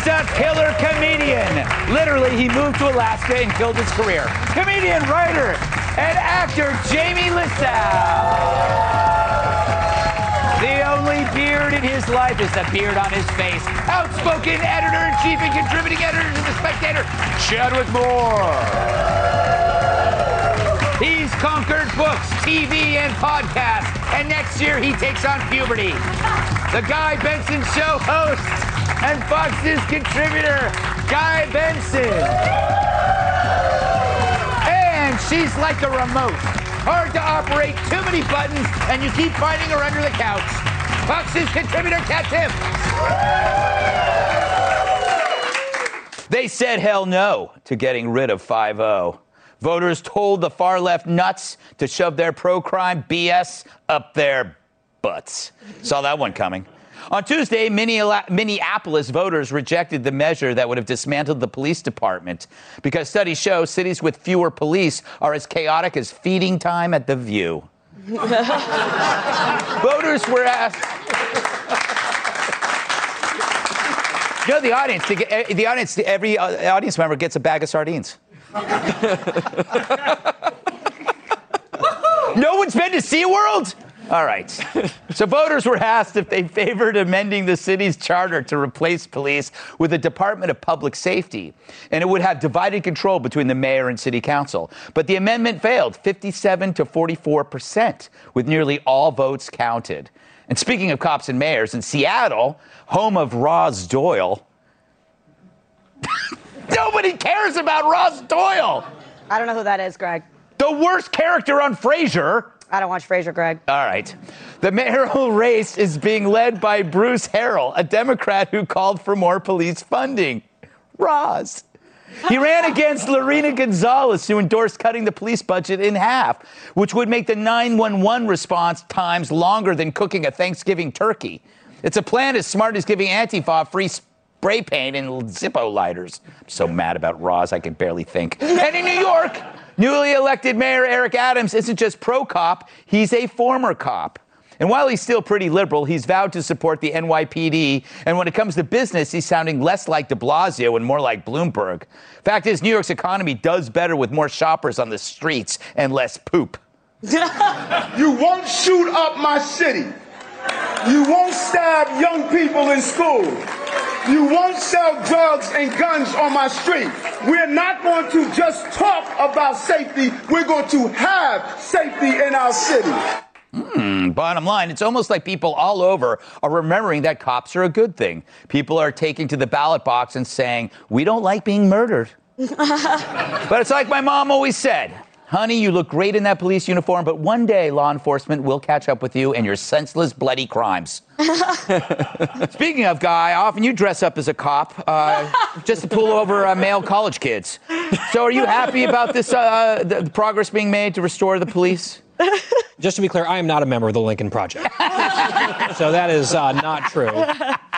He's a killer comedian. Literally, he moved to Alaska and killed his career. Comedian, writer, and actor Jamie Lissow. The only beard in his life is the beard on his face. Outspoken editor-in-chief and contributing editor to The Spectator, Chadwick Moore. He's conquered books, TV, and podcasts, and next year he takes on puberty. The Guy Benson Show host and Fox's contributor, Guy Benson. And she's like a remote. Hard to operate, too many buttons, and you keep finding her under the couch. Fox's contributor, Kat Timpf. They said hell no to getting rid of 5 0. Voters told the far left nuts to shove their pro crime BS up their butts. Saw that one coming. On Tuesday, Minneapolis voters rejected the measure that would have dismantled the police department because studies show cities with fewer police are as chaotic as feeding time at the View. voters were asked. You know, the audience, the audience, every uh, audience member gets a bag of sardines. no one's been to SeaWorld? All right. So voters were asked if they favored amending the city's charter to replace police with a Department of Public Safety. And it would have divided control between the mayor and city council. But the amendment failed 57 to 44 percent, with nearly all votes counted. And speaking of cops and mayors, in Seattle, home of Roz Doyle, nobody cares about Roz Doyle. I don't know who that is, Greg. The worst character on Frasier. I don't watch Frasier, Greg. All right. The mayoral race is being led by Bruce Harrell, a Democrat who called for more police funding. Roz. He ran against Lorena Gonzalez, who endorsed cutting the police budget in half, which would make the 911 response times longer than cooking a Thanksgiving turkey. It's a plan as smart as giving Antifa free spray paint and Zippo lighters. I'm so mad about Roz, I can barely think. and in New York, newly elected Mayor Eric Adams isn't just pro cop, he's a former cop. And while he's still pretty liberal, he's vowed to support the NYPD. And when it comes to business, he's sounding less like de Blasio and more like Bloomberg. Fact is, New York's economy does better with more shoppers on the streets and less poop. you won't shoot up my city. You won't stab young people in school. You won't sell drugs and guns on my street. We're not going to just talk about safety. We're going to have safety in our city. Hmm, bottom line, it's almost like people all over are remembering that cops are a good thing. People are taking to the ballot box and saying, we don't like being murdered. but it's like my mom always said Honey, you look great in that police uniform, but one day law enforcement will catch up with you and your senseless, bloody crimes. Speaking of Guy, often you dress up as a cop uh, just to pull over uh, male college kids. So, are you happy about this uh, the, the progress being made to restore the police? Just to be clear, I am not a member of the Lincoln Project. so that is uh, not true.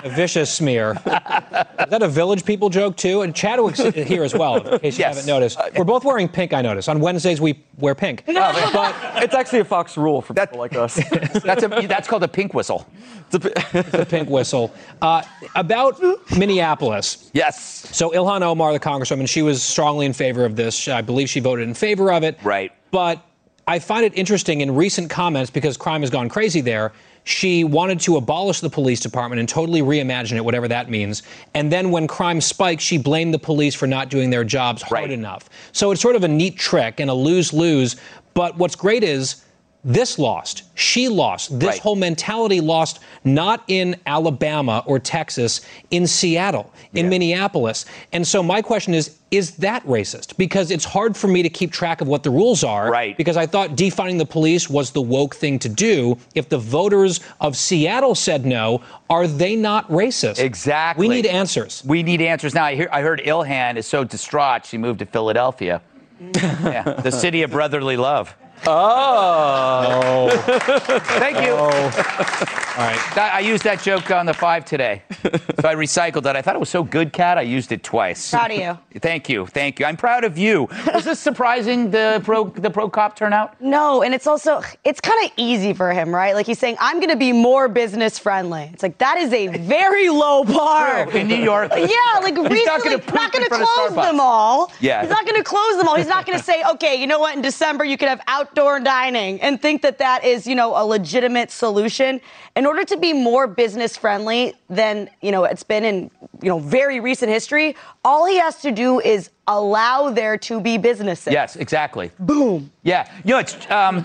A vicious smear. Is that a Village People joke, too? And Chadwick's here as well, in case you Yes. haven't noticed. We're both wearing pink, I notice. On Wednesdays, we wear pink. But it's actually a Fox rule for That- people like us. That's, a, that's called a pink whistle. the pink whistle. Uh, about Minneapolis. Yes. So Ilhan Omar, the congresswoman, she was strongly in favor of this. I believe she voted in favor of it. Right. But I find it interesting in recent comments because crime has gone crazy there. She wanted to abolish the police department and totally reimagine it, whatever that means. And then when crime spiked, she blamed the police for not doing their jobs hard Right. enough. So it's sort of a neat trick and a lose lose. But what's great is this lost. She lost. This Right. whole mentality lost not in Alabama or Texas, in Seattle, in Minneapolis. And so my question is is that racist? Because it's hard for me to keep track of what the rules are. Right. Because I thought defunding the police was the woke thing to do. If the voters of Seattle said no, are they not racist? Exactly. We need answers. We need answers now. I, hear, I heard Ilhan is so distraught she moved to Philadelphia. yeah, the city of brotherly love. Oh. Thank you. Oh. All right. I, I used that joke on the five today, so I recycled it. I thought it was so good, Kat. I used it twice. Proud of you. Thank you, thank you. I'm proud of you. Was this surprising the pro the pro cop turnout? No, and it's also it's kind of easy for him, right? Like he's saying, I'm going to be more business friendly. It's like that is a very low bar. In New York. Yeah, like He's recently, not gonna not gonna close them all. Yeah. he's not going to close them all. He's not going to say, okay, you know what? In December, you can have outdoor dining, and think that that is, you know, a legitimate solution. In order to be more business friendly than you know it's been in you know very recent history, all he has to do is allow there to be businesses. Yes, exactly. Boom. Yeah, you know it's. Um,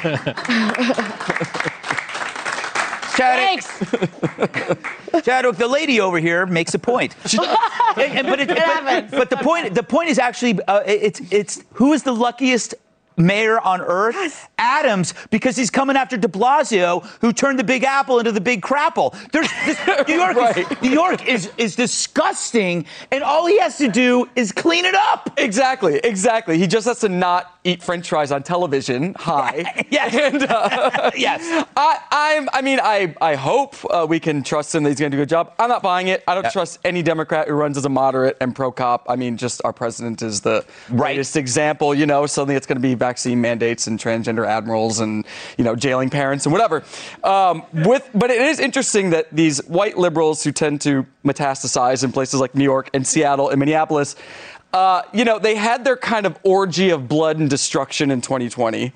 Chadwick, Thanks. Chadwick, the lady over here makes a point. And- and- but, it, but, happens. but the point, the point is actually, uh, it's, it's who is the luckiest mayor on earth? Adams, because he's coming after De Blasio, who turned the Big Apple into the Big Crapple. There's this, New York, is, New York is is disgusting, and all he has to do is clean it up. Exactly, exactly. He just has to not eat French fries on television. Hi. Yes. And uh, Yes. I, I'm. I mean, I. I hope uh, we can trust him that he's going to do a good job. I'm not buying it. I don't Yeah. trust any Democrat who runs as a moderate and pro cop. I mean, just our president is the Right. example. You know, suddenly it's going to be vaccine mandates and transgender admirals and you know jailing parents and whatever. Um, with, but it is interesting that these white liberals who tend to metastasize in places like New York and Seattle and Minneapolis. Uh, you know, they had their kind of orgy of blood and destruction in 2020.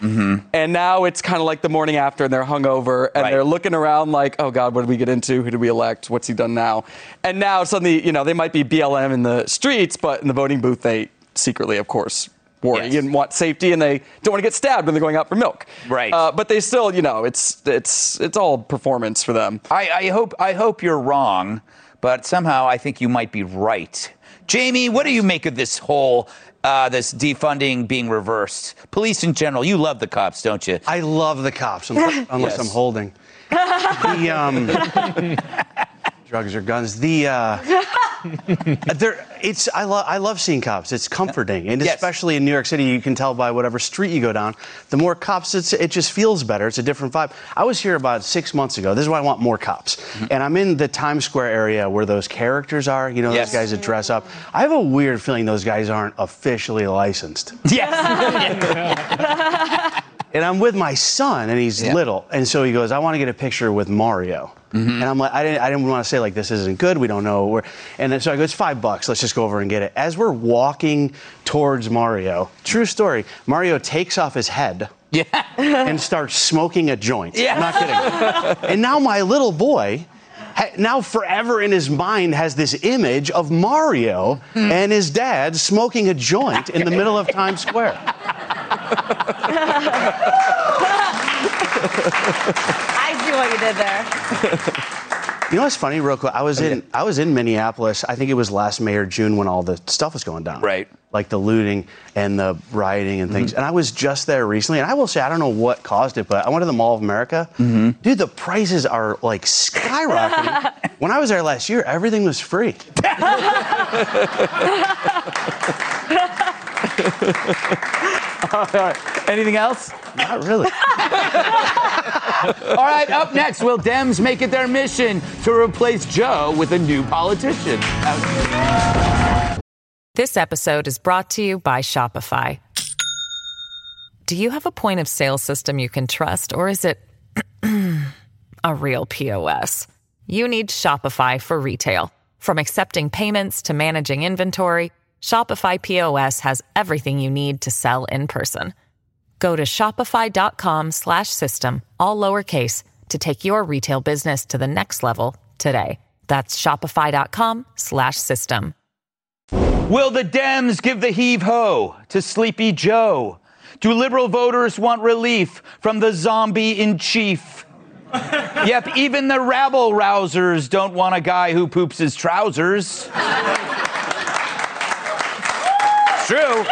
And now it's kind of like the morning after, and they're hungover, and Right. they're looking around like, oh God, what did we get into? Who did we elect? What's he done now? And now suddenly, you know, they might be BLM in the streets, but in the voting booth, they secretly, of course, worry Yes. and want safety, and they don't want to get stabbed when they're going out for milk. Right. Uh, but they still, you know, it's it's it's all performance for them. I, I hope I hope you're wrong, but somehow I think you might be right. Jamie, what do you make of this whole uh, this defunding being reversed? Police in general, you love the cops, don't you? I love the cops, un- unless Yes. I'm holding. The, um, drugs or guns. The uh, there, it's I love I love seeing cops. It's comforting, and Yes. especially in New York City, you can tell by whatever street you go down. The more cops, it's it just feels better. It's a different vibe. I was here about six months ago. This is why I want more cops, mm-hmm. and I'm in the Times Square area where those characters are. You know, Yes. those guys that dress up. I have a weird feeling those guys aren't officially licensed. Yes. And I'm with my son, and he's Yeah. little, and so he goes, "I want to get a picture with Mario." Mm-hmm. And I'm like, I didn't, I didn't want to say like this isn't good. We don't know where. And then so I go, it's five bucks. Let's just go over and get it. As we're walking towards Mario, true story. Mario takes off his head. Yeah. and starts smoking a joint. Yeah. I'm not kidding. and now my little boy, now forever in his mind, has this image of Mario hmm. and his dad smoking a joint in the middle of Times Square. I see what you did there. You know what's funny, real quick? I was oh, in I was in Minneapolis. I think it was last May or June when all the stuff was going down. Right. Like the looting and the rioting and things. Mm-hmm. And I was just there recently, and I will say I don't know what caused it, but I went to the Mall of America. Mm-hmm. Dude, the prices are like skyrocketing. when I was there last year, everything was free. Anything else? Not really. All right, up next, will Dems make it their mission to replace Joe with a new politician? This episode is brought to you by Shopify. Do you have a point of sale system you can trust, or is it a real POS? You need Shopify for retail. From accepting payments to managing inventory, Shopify POS has everything you need to sell in person. Go to shopify.com slash system, all lowercase, to take your retail business to the next level today. That's shopify.com slash system. Will the Dems give the heave ho to Sleepy Joe? Do liberal voters want relief from the zombie in chief? yep, even the rabble rousers don't want a guy who poops his trousers. True.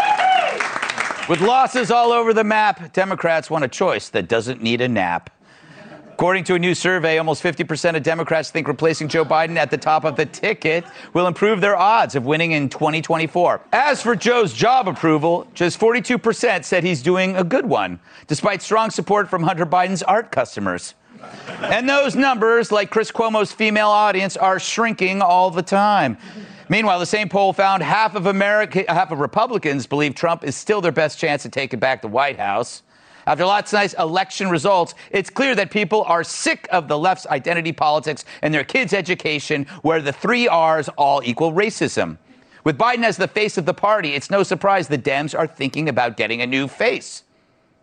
With losses all over the map, Democrats want a choice that doesn't need a nap. According to a new survey, almost 50% of Democrats think replacing Joe Biden at the top of the ticket will improve their odds of winning in 2024. As for Joe's job approval, just 42% said he's doing a good one, despite strong support from Hunter Biden's art customers. And those numbers, like Chris Cuomo's female audience, are shrinking all the time. Meanwhile, the same poll found half of America, half of Republicans believe Trump is still their best chance at taking back the White House. After last night's election results, it's clear that people are sick of the left's identity politics and their kids' education, where the three R's all equal racism. With Biden as the face of the party, it's no surprise the Dems are thinking about getting a new face.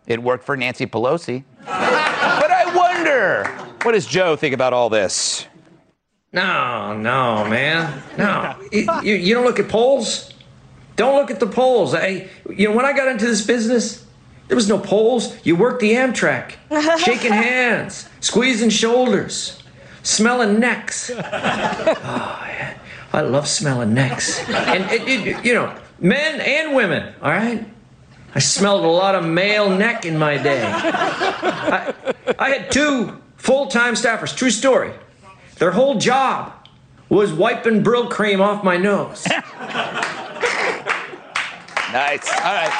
It worked for Nancy Pelosi. but I wonder, what does Joe think about all this? No, no, man. No. you, you, you don't look at polls? Don't look at the polls. I, you know, when I got into this business, there was no polls. You worked the Amtrak, shaking hands, squeezing shoulders, smelling necks. Oh, yeah. I love smelling necks. And, it, it, you know, men and women, all right? I smelled a lot of male neck in my day. I, I had two full time staffers, true story. Their whole job was wiping Brylcreem off my nose. Nice. All right.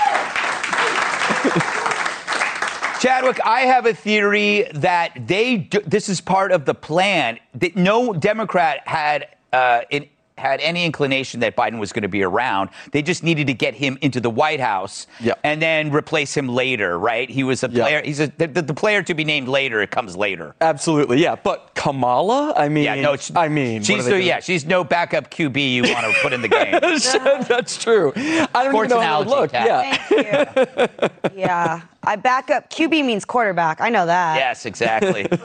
Chadwick, I have a theory that they do, this is part of the plan. That no Democrat had uh, in, had any inclination that Biden was going to be around. They just needed to get him into the White House Yeah. and then replace him later, right? He was a Yeah. player. He's a, the, the player to be named later. It comes later. Absolutely, yeah. But Kamala, I mean, Yeah, no, it's, I mean, what she's are no, yeah, she's no backup QB you want to put in the game. That's true. I don't Sports even know how to analogy, look. Kat. Yeah. Thank you. yeah. I back up. QB means quarterback. I know that. yes, exactly.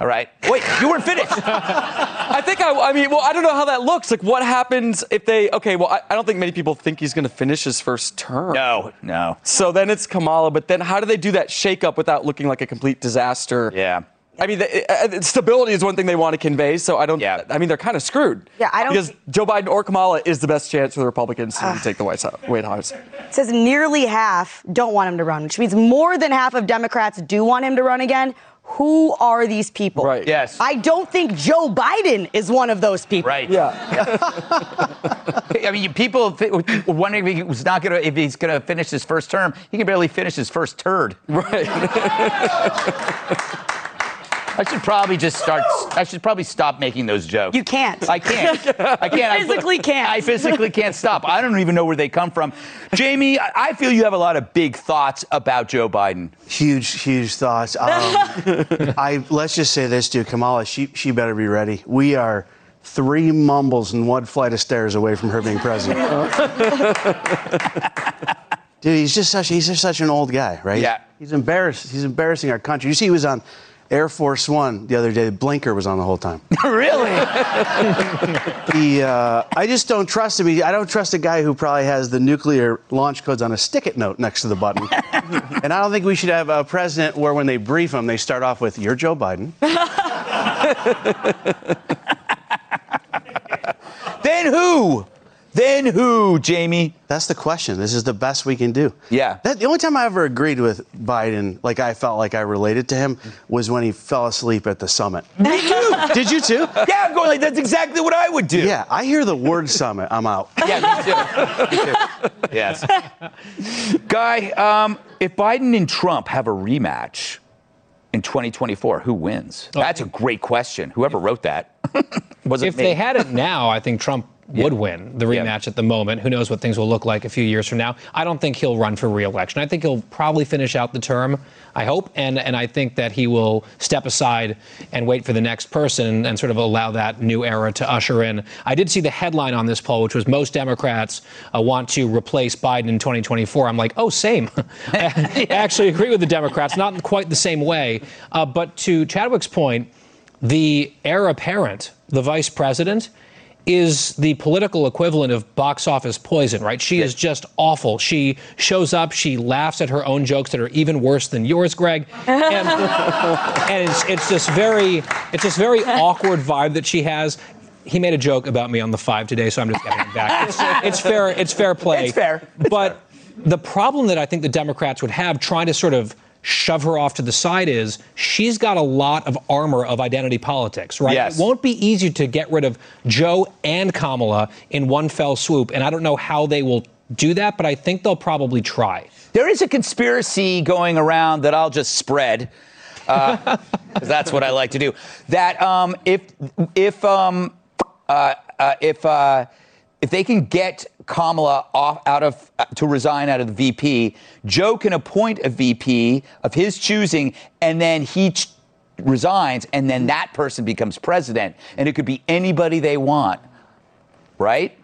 All right. Wait, you weren't finished. I think I, I mean, well, I don't know how that looks. Like, what happens if they? Okay, well, I, I don't think many people think he's going to finish his first term. No, no. So then it's Kamala, but then how do they do that shakeup without looking like a complete disaster? Yeah. I mean, the, uh, uh, stability is one thing they want to convey. So I don't. Yeah. I mean, they're kind of screwed. Yeah, I don't Because think- Joe Biden or Kamala is the best chance for the Republicans to take the White House. White House. It says nearly half don't want him to run, which means more than half of Democrats do want him to run again. Who are these people? Right. Yes. I don't think Joe Biden is one of those people. Right. Yeah. I mean, people th- wondering if he was not gonna, if he's gonna finish his first term. He can barely finish his first turd. right. I should probably just start. I should probably stop making those jokes. You can't. I can't. I can't. I- physically can't. I physically can't stop. I don't even know where they come from. Jamie, I I feel you have a lot of big thoughts about Joe Biden. Huge, huge thoughts. Um, I let's just say this, dude. Kamala, she she better be ready. We are three mumbles and one flight of stairs away from her being president. dude, he's just such he's just such an old guy, right? Yeah. He's embarrassed. He's embarrassing our country. You see, he was on Air Force One the other day. The blinker was on the whole time. really? He, uh, I just don't trust him. I don't trust a guy who probably has the nuclear launch codes on a stick-it note next to the button. and I don't think we should have a president where when they brief him, they start off with, "You're Joe Biden." then who? Then who, Jamie? That's the question. This is the best we can do. Yeah. That, the only time I ever agreed with Biden, like I felt like I related to him, was when he fell asleep at the summit. Me too. Did you too? Yeah, I'm going like that's exactly what I would do. Yeah. I hear the word summit. I'm out. Yeah, me too. Me too. Yes. Guy, um, if Biden and Trump have a rematch in 2024, who wins? That's a great question. Whoever wrote that was it If me? they had it now, I think Trump would win the Yeah. rematch at the moment. Who knows what things will look like a few years from now? I don't think he'll run for re-election. I think he'll probably finish out the term. I hope, and and I think that he will step aside and wait for the next person and sort of allow that new era to usher in. I did see the headline on this poll, which was most Democrats uh, want to replace Biden in 2024. I'm like, oh, same. I actually agree with the Democrats, not in quite the same way. Uh, but to Chadwick's point, the heir apparent, the vice president, is the political equivalent of box office poison, right? She is just awful. She shows up, she laughs at her own jokes that are even worse than yours, Greg, and, and it's, it's this very, it's this very awkward vibe that she has. He made a joke about me on the five today, so I'm just getting it back. It's, it's fair. It's fair play. It's fair. It's but the problem that I think the Democrats would have trying to sort of shove her off to the side is she's got a lot of armor of identity politics, right? Yes. It won't be easy to get rid of Joe and Kamala in one fell swoop, and I don't know how they will do that, but I think they'll probably try. There is a conspiracy going around that I'll just spread. Uh, that's what I like to do. That um, if if um, uh, uh, if uh, if they can get Kamala off out of uh, to resign out of the VP, Joe can appoint a VP of his choosing, and then he ch- resigns, and then that person becomes president, and it could be anybody they want, right?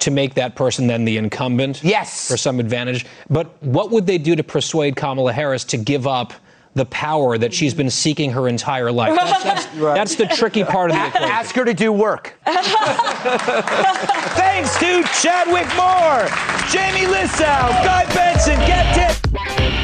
To make that person then the incumbent? Yes. For some advantage. But what would they do to persuade Kamala Harris to give up the power that she's been seeking her entire life? That's, that's, that's the tricky part of the equation. Ask her to do work. Thanks to Chadwick Moore, Jamie Lissow, Guy Benson, Get.